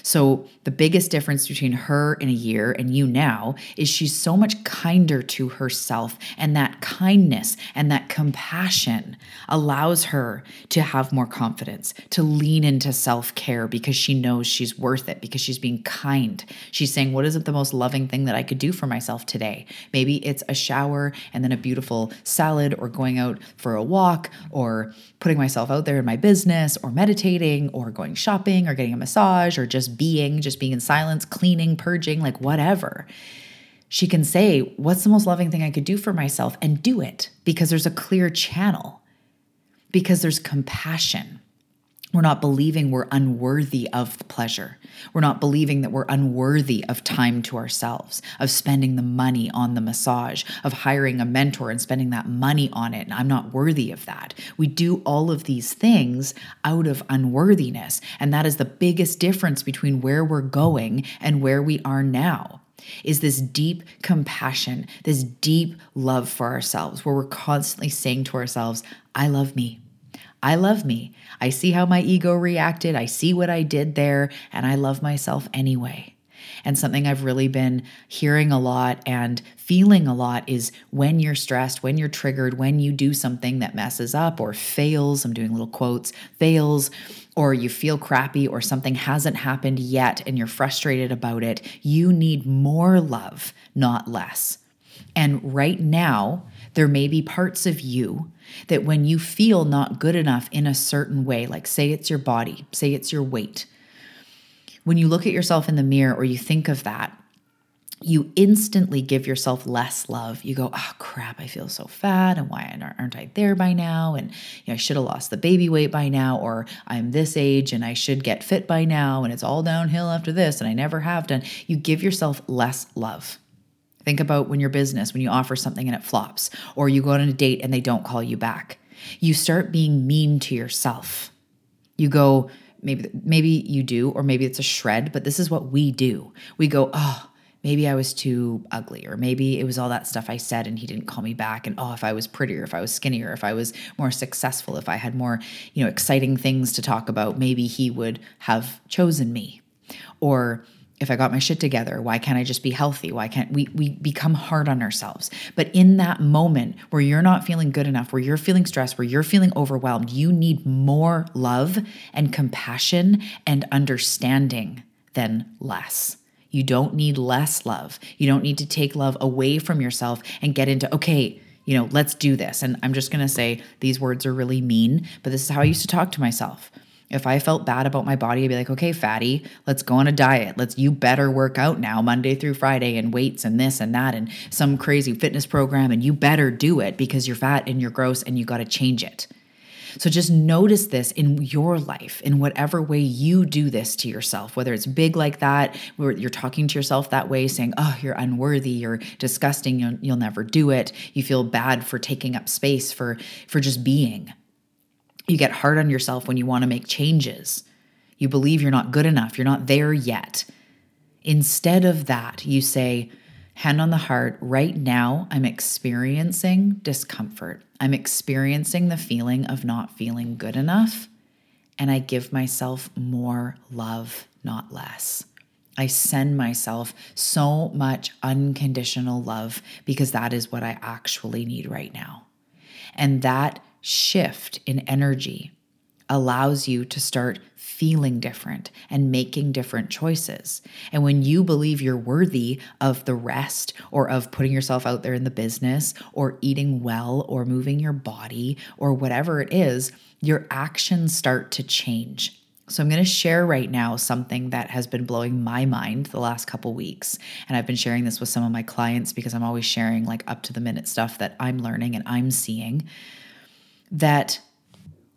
So, the biggest difference between her in a year and you now is she's so much kinder to herself. And that kindness and that compassion allows her to have more confidence, to lean into self care because she knows she's worth it, because she's being kind. She's saying, What is it the most loving thing that I could do for myself today? Maybe it's a shower and then a beautiful salad, or going out for a walk, or putting myself out there in my business, or meditating, or going shopping, or getting a massage, or just being, just being in silence, cleaning, purging, like whatever. She can say, What's the most loving thing I could do for myself? and do it because there's a clear channel, because there's compassion. We're not believing we're unworthy of the pleasure. We're not believing that we're unworthy of time to ourselves, of spending the money on the massage, of hiring a mentor and spending that money on it. And I'm not worthy of that. We do all of these things out of unworthiness. And that is the biggest difference between where we're going and where we are now is this deep compassion, this deep love for ourselves, where we're constantly saying to ourselves, I love me. I love me. I see how my ego reacted. I see what I did there, and I love myself anyway. And something I've really been hearing a lot and feeling a lot is when you're stressed, when you're triggered, when you do something that messes up or fails, I'm doing little quotes, fails, or you feel crappy or something hasn't happened yet and you're frustrated about it, you need more love, not less. And right now, there may be parts of you that when you feel not good enough in a certain way, like say it's your body, say it's your weight, when you look at yourself in the mirror or you think of that, you instantly give yourself less love. You go, oh crap, I feel so fat, and why aren't I there by now? And you know, I should have lost the baby weight by now, or I'm this age and I should get fit by now, and it's all downhill after this, and I never have done. You give yourself less love. Think about when your business, when you offer something and it flops, or you go on a date and they don't call you back. You start being mean to yourself. You go, maybe maybe you do, or maybe it's a shred, but this is what we do. We go, oh, maybe I was too ugly, or maybe it was all that stuff I said and he didn't call me back. And oh, if I was prettier, if I was skinnier, if I was more successful, if I had more, you know, exciting things to talk about, maybe he would have chosen me. Or if I got my shit together, why can't I just be healthy? Why can't we we become hard on ourselves? But in that moment where you're not feeling good enough, where you're feeling stressed, where you're feeling overwhelmed, you need more love and compassion and understanding than less. You don't need less love. You don't need to take love away from yourself and get into, okay, you know, let's do this. And I'm just going to say these words are really mean, but this is how I used to talk to myself. If I felt bad about my body, I'd be like, okay, fatty, let's go on a diet. Let's, you better work out now, Monday through Friday, and weights and this and that, and some crazy fitness program, and you better do it because you're fat and you're gross and you got to change it. So just notice this in your life, in whatever way you do this to yourself, whether it's big like that, where you're talking to yourself that way, saying, oh, you're unworthy, you're disgusting, you'll, you'll never do it. You feel bad for taking up space, for, for just being. You get hard on yourself when you want to make changes. You believe you're not good enough, you're not there yet. Instead of that, you say, hand on the heart, right now I'm experiencing discomfort. I'm experiencing the feeling of not feeling good enough, and I give myself more love, not less. I send myself so much unconditional love because that is what I actually need right now. And that shift in energy allows you to start feeling different and making different choices. And when you believe you're worthy of the rest or of putting yourself out there in the business or eating well or moving your body or whatever it is, your actions start to change. So I'm going to share right now something that has been blowing my mind the last couple weeks. And I've been sharing this with some of my clients because I'm always sharing like up to the minute stuff that I'm learning and I'm seeing that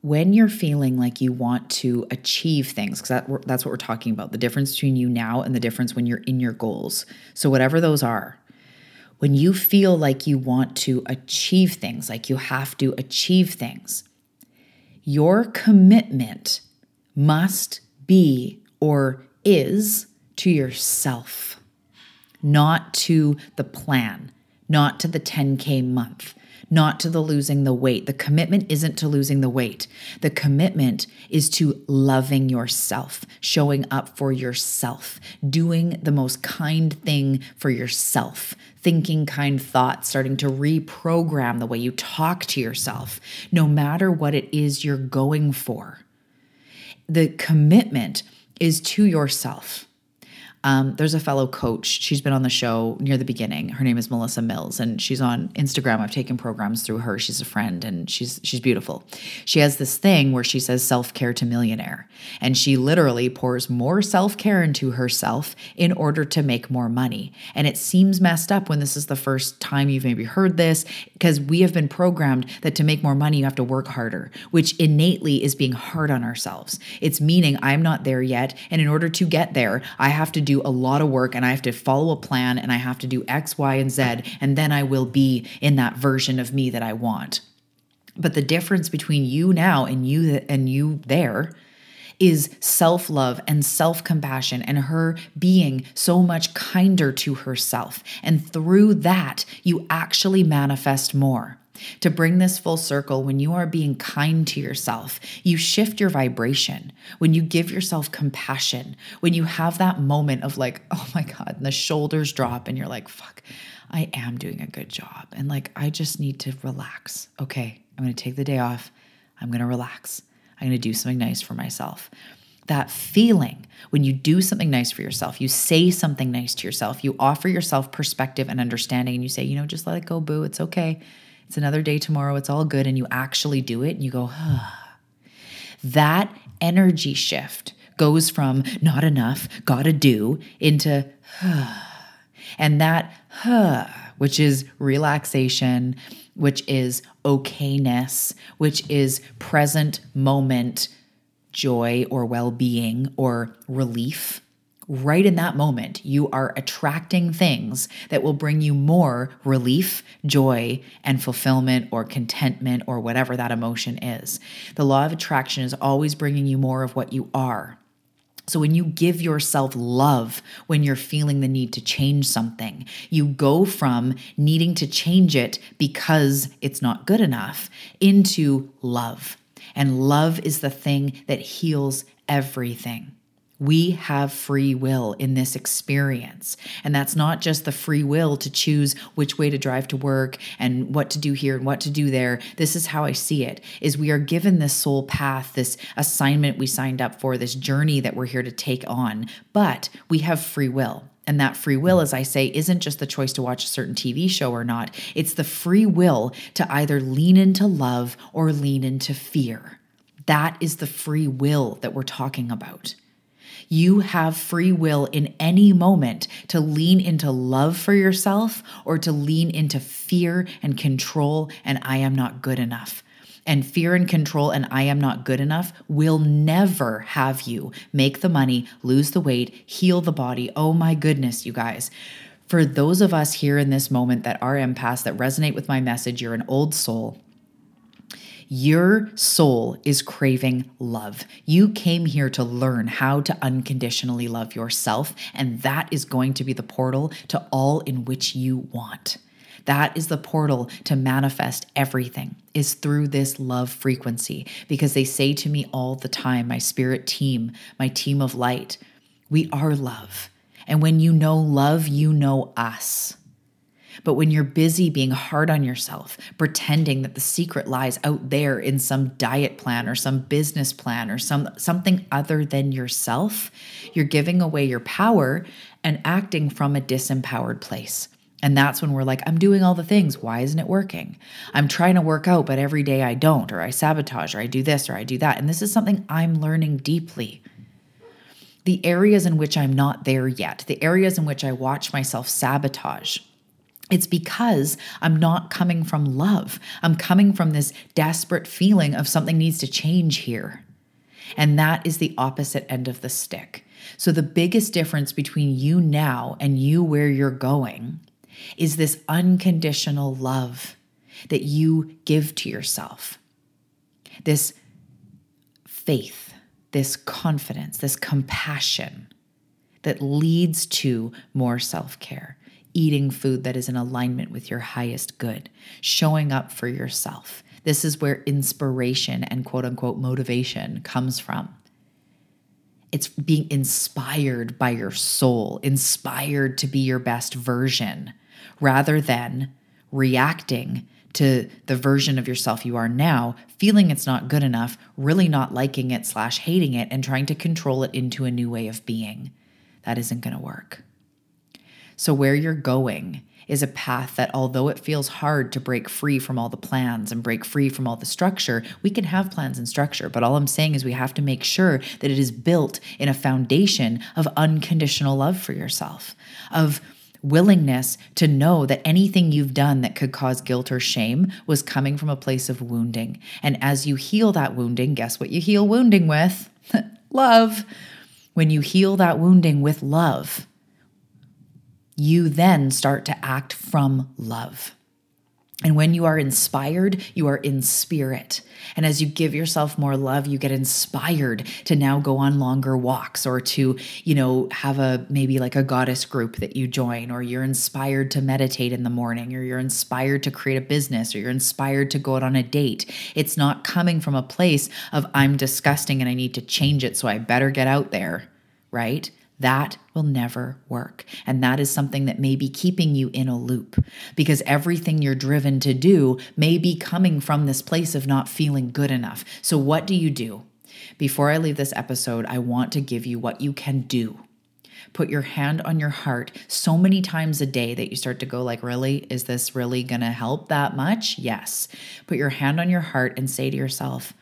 when you're feeling like you want to achieve things, because that, that's what we're talking about the difference between you now and the difference when you're in your goals. So, whatever those are, when you feel like you want to achieve things, like you have to achieve things, your commitment must be or is to yourself, not to the plan, not to the 10K month, not to the losing the weight. The commitment isn't to losing the weight. The commitment is to loving yourself, showing up for yourself, doing the most kind thing for yourself, thinking kind thoughts, starting to reprogram the way you talk to yourself, no matter what it is you're going for. The commitment is to yourself. Um, there's a fellow coach. She's been on the show near the beginning. Her name is Melissa Mills, and she's on Instagram. I've taken programs through her. She's a friend, and she's she's beautiful. She has this thing where she says self care to millionaire, and she literally pours more self care into herself in order to make more money. And it seems messed up when this is the first time you've maybe heard this, because we have been programmed that to make more money you have to work harder, which innately is being hard on ourselves. It's meaning I'm not there yet, and in order to get there, I have to do a lot of work and I have to follow a plan and I have to do X, Y, and Z, and then I will be in that version of me that I want. But the difference between you now and you and you there is self love and self compassion and her being so much kinder to herself. And through that, you actually manifest more. To bring this full circle, when you are being kind to yourself, you shift your vibration. When you give yourself compassion, when you have that moment of like, <laughs> oh my God, and the shoulders drop, and you're like, fuck, I am doing a good job. And like, I just need to relax. Okay, I'm gonna take the day off. I'm gonna relax. I'm gonna do something nice for myself. That feeling when you do something nice for yourself, you say something nice to yourself, you offer yourself perspective and understanding, and you say, you know, just let it go, boo. It's okay it's another day tomorrow. It's all good. And you actually do it and you go, ah. That energy shift goes from not enough, gotta do, into, ah. And that, huh, which is relaxation, which is okayness, which is present moment joy or well being or relief right in that moment, you are attracting things that will bring you more relief, joy, and fulfillment or contentment or whatever that emotion is. The law of attraction is always bringing you more of what you are. So, when you give yourself love when you're feeling the need to change something, you go from needing to change it because it's not good enough into love. And love is the thing that heals everything. We have free will in this experience. And that's not just the free will to choose which way to drive to work and what to do here and what to do there. This is how I see it is we are given this soul path, this assignment we signed up for, this journey that we're here to take on, but we have free will. And that free will, as I say, isn't just the choice to watch a certain TV show or not. It's the free will to either lean into love or lean into fear. That is the free will that we're talking about. You have free will in any moment to lean into love for yourself or to lean into fear and control and I am not good enough. And fear and control and I am not good enough will never have you make the money, lose the weight, heal the body. Oh my goodness, you guys. For those of us here in this moment that are empaths that resonate with my message, you're an old soul your soul is craving love. You came here to learn how to unconditionally love yourself, and that is going to be the portal to all in which you want. That is the portal to manifest everything is through this love frequency because they say to me all the time, my spirit team, my team of light, we are love. And when you know love, you know us. But when you're busy being hard on yourself, pretending that the secret lies out there in some diet plan or some business plan or some something other than yourself, you're giving away your power and acting from a disempowered place. And that's when we're like, I'm doing all the things. Why isn't it working? I'm trying to work out, but every day I don't, or I sabotage, or I do this, or I do that. And this is something I'm learning deeply. The areas in which I'm not there yet, the areas in which I watch myself sabotage, it's because I'm not coming from love. I'm coming from this desperate feeling of something needs to change here. And that is the opposite end of the stick. So, the biggest difference between you now and you where you're going is this unconditional love that you give to yourself, this faith, this confidence, this compassion that leads to more self care eating food that is in alignment with your highest good, showing up for yourself. This is where inspiration and quote unquote motivation comes from. It's being inspired by your soul, inspired to be your best version, rather than reacting to the version of yourself you are now, feeling it's not good enough, really not liking it slash hating it, and trying to control it into a new way of being. That isn't going to work. So, where you're going is a path that, although it feels hard to break free from all the plans and break free from all the structure, we can have plans and structure. But all I'm saying is we have to make sure that it is built in a foundation of unconditional love for yourself, of willingness to know that anything you've done that could cause guilt or shame was coming from a place of wounding. And as you heal that wounding, guess what you heal wounding with? <laughs> love. When you heal that wounding with love, you then start to act from love. And when you are inspired, you are in spirit. And as you give yourself more love, you get inspired to now go on longer walks or to, you know, have a maybe like a goddess group that you join, or you're inspired to meditate in the morning, or you're inspired to create a business, or you're inspired to go out on a date. It's not coming from a place of, I'm disgusting and I need to change it, so I better get out there, right? That will never work. And that is something that may be keeping you in a loop because everything you're driven to do may be coming from this place of not feeling good enough. So, what do you do? Before I leave this episode, I want to give you what you can do. Put your hand on your heart so many times a day that you start to go like, "Really? Is this really going to help that much?" Yes. Put your hand on your heart and say to yourself,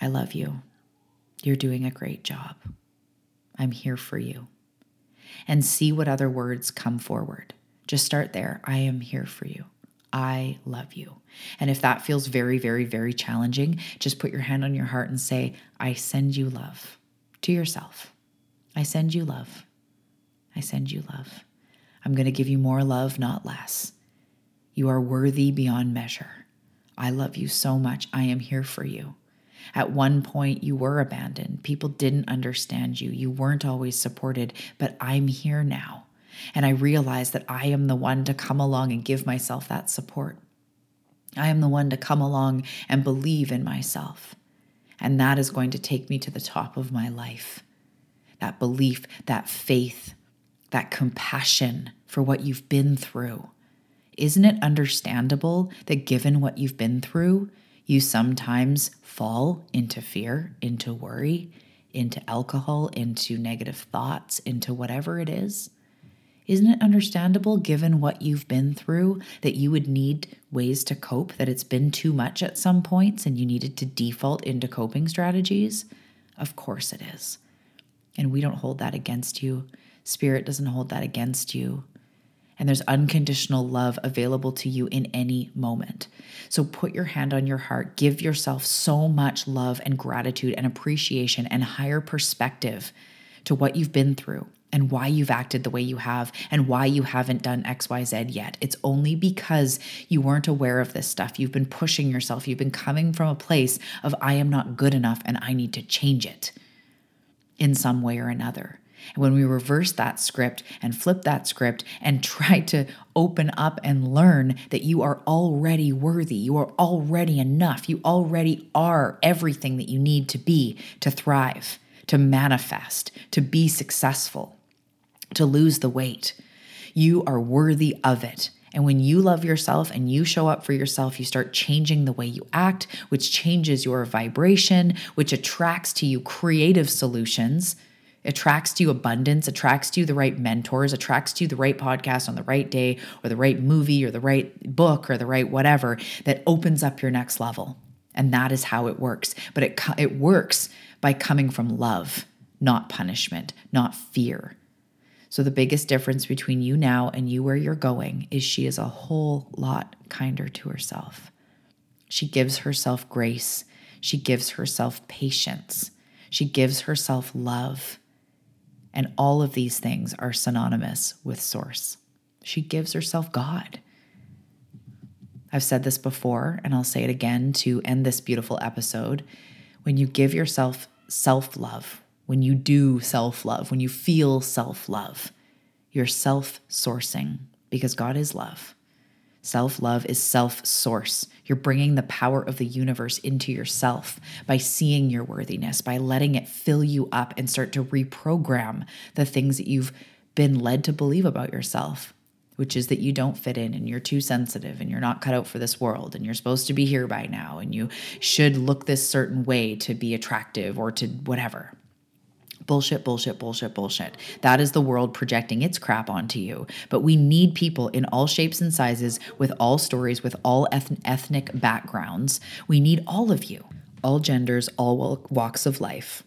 "I love you. You're doing a great job." I'm here for you. And see what other words come forward. Just start there. I am here for you. I love you. And if that feels very, very, very challenging, just put your hand on your heart and say, I send you love to yourself. I send you love. I send you love. I'm going to give you more love, not less. You are worthy beyond measure. I love you so much. I am here for you. At one point, you were abandoned. People didn't understand you. You weren't always supported, but I'm here now. And I realize that I am the one to come along and give myself that support. I am the one to come along and believe in myself. And that is going to take me to the top of my life. That belief, that faith, that compassion for what you've been through. Isn't it understandable that given what you've been through, you sometimes fall into fear, into worry, into alcohol, into negative thoughts, into whatever it is. Isn't it understandable, given what you've been through, that you would need ways to cope, that it's been too much at some points and you needed to default into coping strategies? Of course it is. And we don't hold that against you. Spirit doesn't hold that against you. And there's unconditional love available to you in any moment. So put your hand on your heart. Give yourself so much love and gratitude and appreciation and higher perspective to what you've been through and why you've acted the way you have and why you haven't done XYZ yet. It's only because you weren't aware of this stuff. You've been pushing yourself. You've been coming from a place of, I am not good enough and I need to change it in some way or another. And when we reverse that script and flip that script and <laughs> try to open up and learn that you are already worthy, you are already enough, you already are everything that you need to be to thrive, to manifest, to be successful, to lose the weight. You are worthy of it. And when you love yourself and you show up for yourself, you start changing the way you act, which changes your vibration, which attracts to you creative solutions attracts to you abundance, attracts to you the right mentors, attracts to you the right podcast on the right day, or the right movie, or the right book, or the right whatever that opens up your next level. And that is how it works. But it, it works by coming from love, not punishment, not fear. So, the biggest difference between you now and you where you're going is she is a whole lot kinder to herself. She gives herself grace, she gives herself patience, she gives herself love. And all of these things are synonymous with Source. She gives herself God. I've said this before, and I'll say it again to end this beautiful episode. When you give yourself self love, when you do self love, when you feel self love, you're self sourcing because God is love. Self love is self source. You're bringing the power of the universe into yourself by seeing your worthiness, by letting it fill you up and start to reprogram the things that you've been led to believe about yourself, which is that you don't fit in and you're too sensitive and you're not cut out for this world and you're supposed to be here by now and you should look this certain way to be attractive or to whatever. Bullshit, bullshit, bullshit, bullshit. That is the world projecting its crap onto you. But we need people in all shapes and sizes, with all stories, with all eth- ethnic backgrounds. We need all of you, all genders, all walks of life.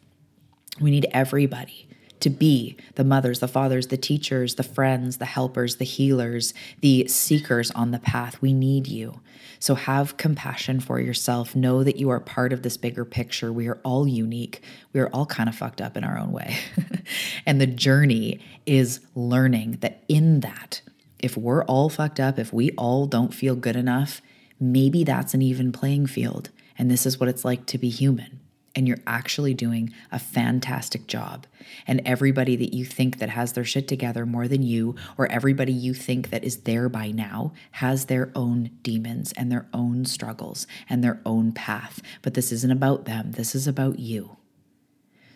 We need everybody to be the mothers, the fathers, the teachers, the friends, the helpers, the healers, the seekers on the path. We need you. So have compassion for yourself. Know that you are part of this bigger picture. We are all unique. We are all kind of fucked up in our own way. <laughs> and the journey is learning that in that, if we're all fucked up, if we all don't feel good enough, maybe that's an even playing field. And this is what it's like to be human and you're actually doing a fantastic job. And everybody that you think that has their shit together more than you, or everybody you think that is there by now, has their own demons and their own struggles and their own path. But this isn't about them, this is about you.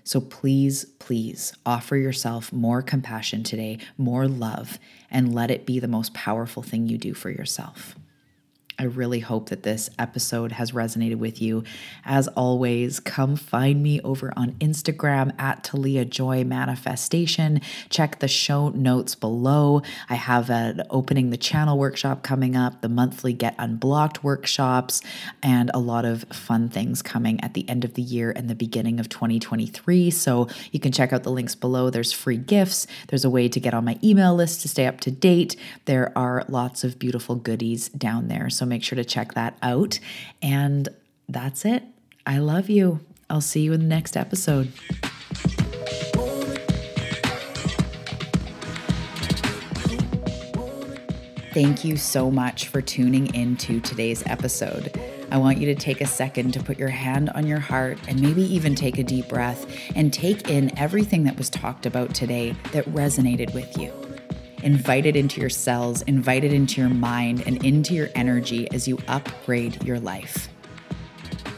So please, please offer yourself more compassion today, more love, and let it be the most powerful thing you do for yourself. I really hope that this episode has resonated with you. As always, come find me over on Instagram at Talia Joy Manifestation. Check the show notes below. I have an opening the channel workshop coming up, the monthly Get Unblocked workshops, and a lot of fun things coming at the end of the year and the beginning of 2023. So you can check out the links below. There's free gifts, there's a way to get on my email list to stay up to date. There are lots of beautiful goodies down there. So make sure to check that out. And that's it. I love you. I'll see you in the next episode. Thank you so much for tuning into today's episode. I want you to take a second to put your hand on your heart and maybe even take a deep breath and take in everything that was talked about today that resonated with you. Invite it into your cells, invited into your mind, and into your energy as you upgrade your life.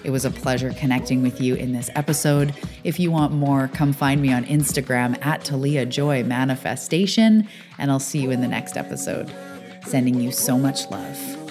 It was a pleasure connecting with you in this episode. If you want more, come find me on Instagram at Talia Joy Manifestation, and I'll see you in the next episode. Sending you so much love.